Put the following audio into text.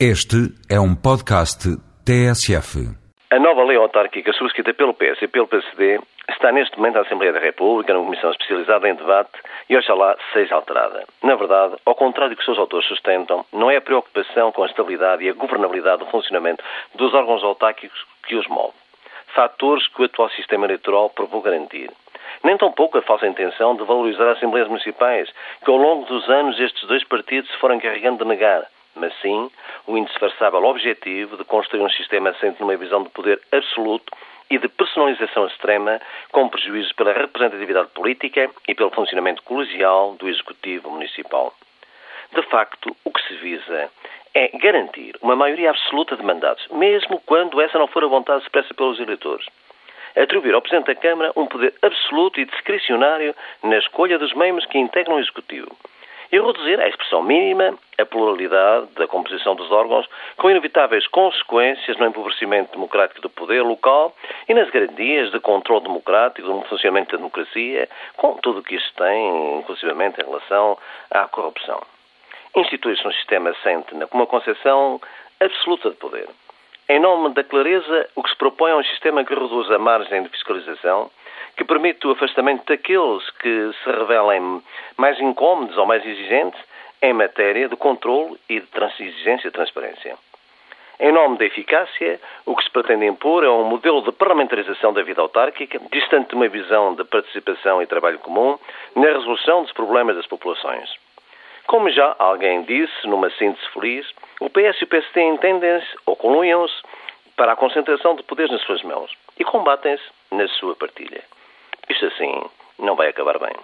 Este é um podcast TSF. A nova lei autárquica subscrita pelo PS e pelo PSD está neste momento na Assembleia da República, numa comissão especializada em debate e oxalá seja alterada. Na verdade, ao contrário do que seus autores sustentam, não é a preocupação com a estabilidade e a governabilidade do funcionamento dos órgãos autárquicos que os move. Fatores que o atual sistema eleitoral provou garantir. Nem tampouco a falsa intenção de valorizar as Assembleias Municipais, que ao longo dos anos estes dois partidos se foram encarregando de negar mas sim o indisfarçável objetivo de construir um sistema assente numa visão de poder absoluto e de personalização extrema, com prejuízos pela representatividade política e pelo funcionamento colegial do Executivo Municipal. De facto, o que se visa é garantir uma maioria absoluta de mandatos, mesmo quando essa não for a vontade expressa pelos eleitores. Atribuir ao Presidente da Câmara um poder absoluto e discricionário na escolha dos membros que integram o Executivo e reduzir à expressão mínima a pluralidade da composição dos órgãos, com inevitáveis consequências no empobrecimento democrático do poder local e nas garantias de controle democrático, do funcionamento da democracia, com tudo o que isto tem, inclusivamente em relação à corrupção. Institui-se um sistema assente com uma concepção absoluta de poder. Em nome da clareza, o que se propõe é um sistema que reduz a margem de fiscalização, que permite o afastamento daqueles que se revelem mais incómodos ou mais exigentes em matéria de controle e de exigência e transparência. Em nome da eficácia, o que se pretende impor é um modelo de parlamentarização da vida autárquica, distante de uma visão de participação e trabalho comum na resolução dos problemas das populações. Como já alguém disse, numa síntese feliz, o PS e o PSD entendem-se ou coluiam-se para a concentração de poderes nas suas mãos e combatem-se na sua partilha. Isto assim não vai acabar bem.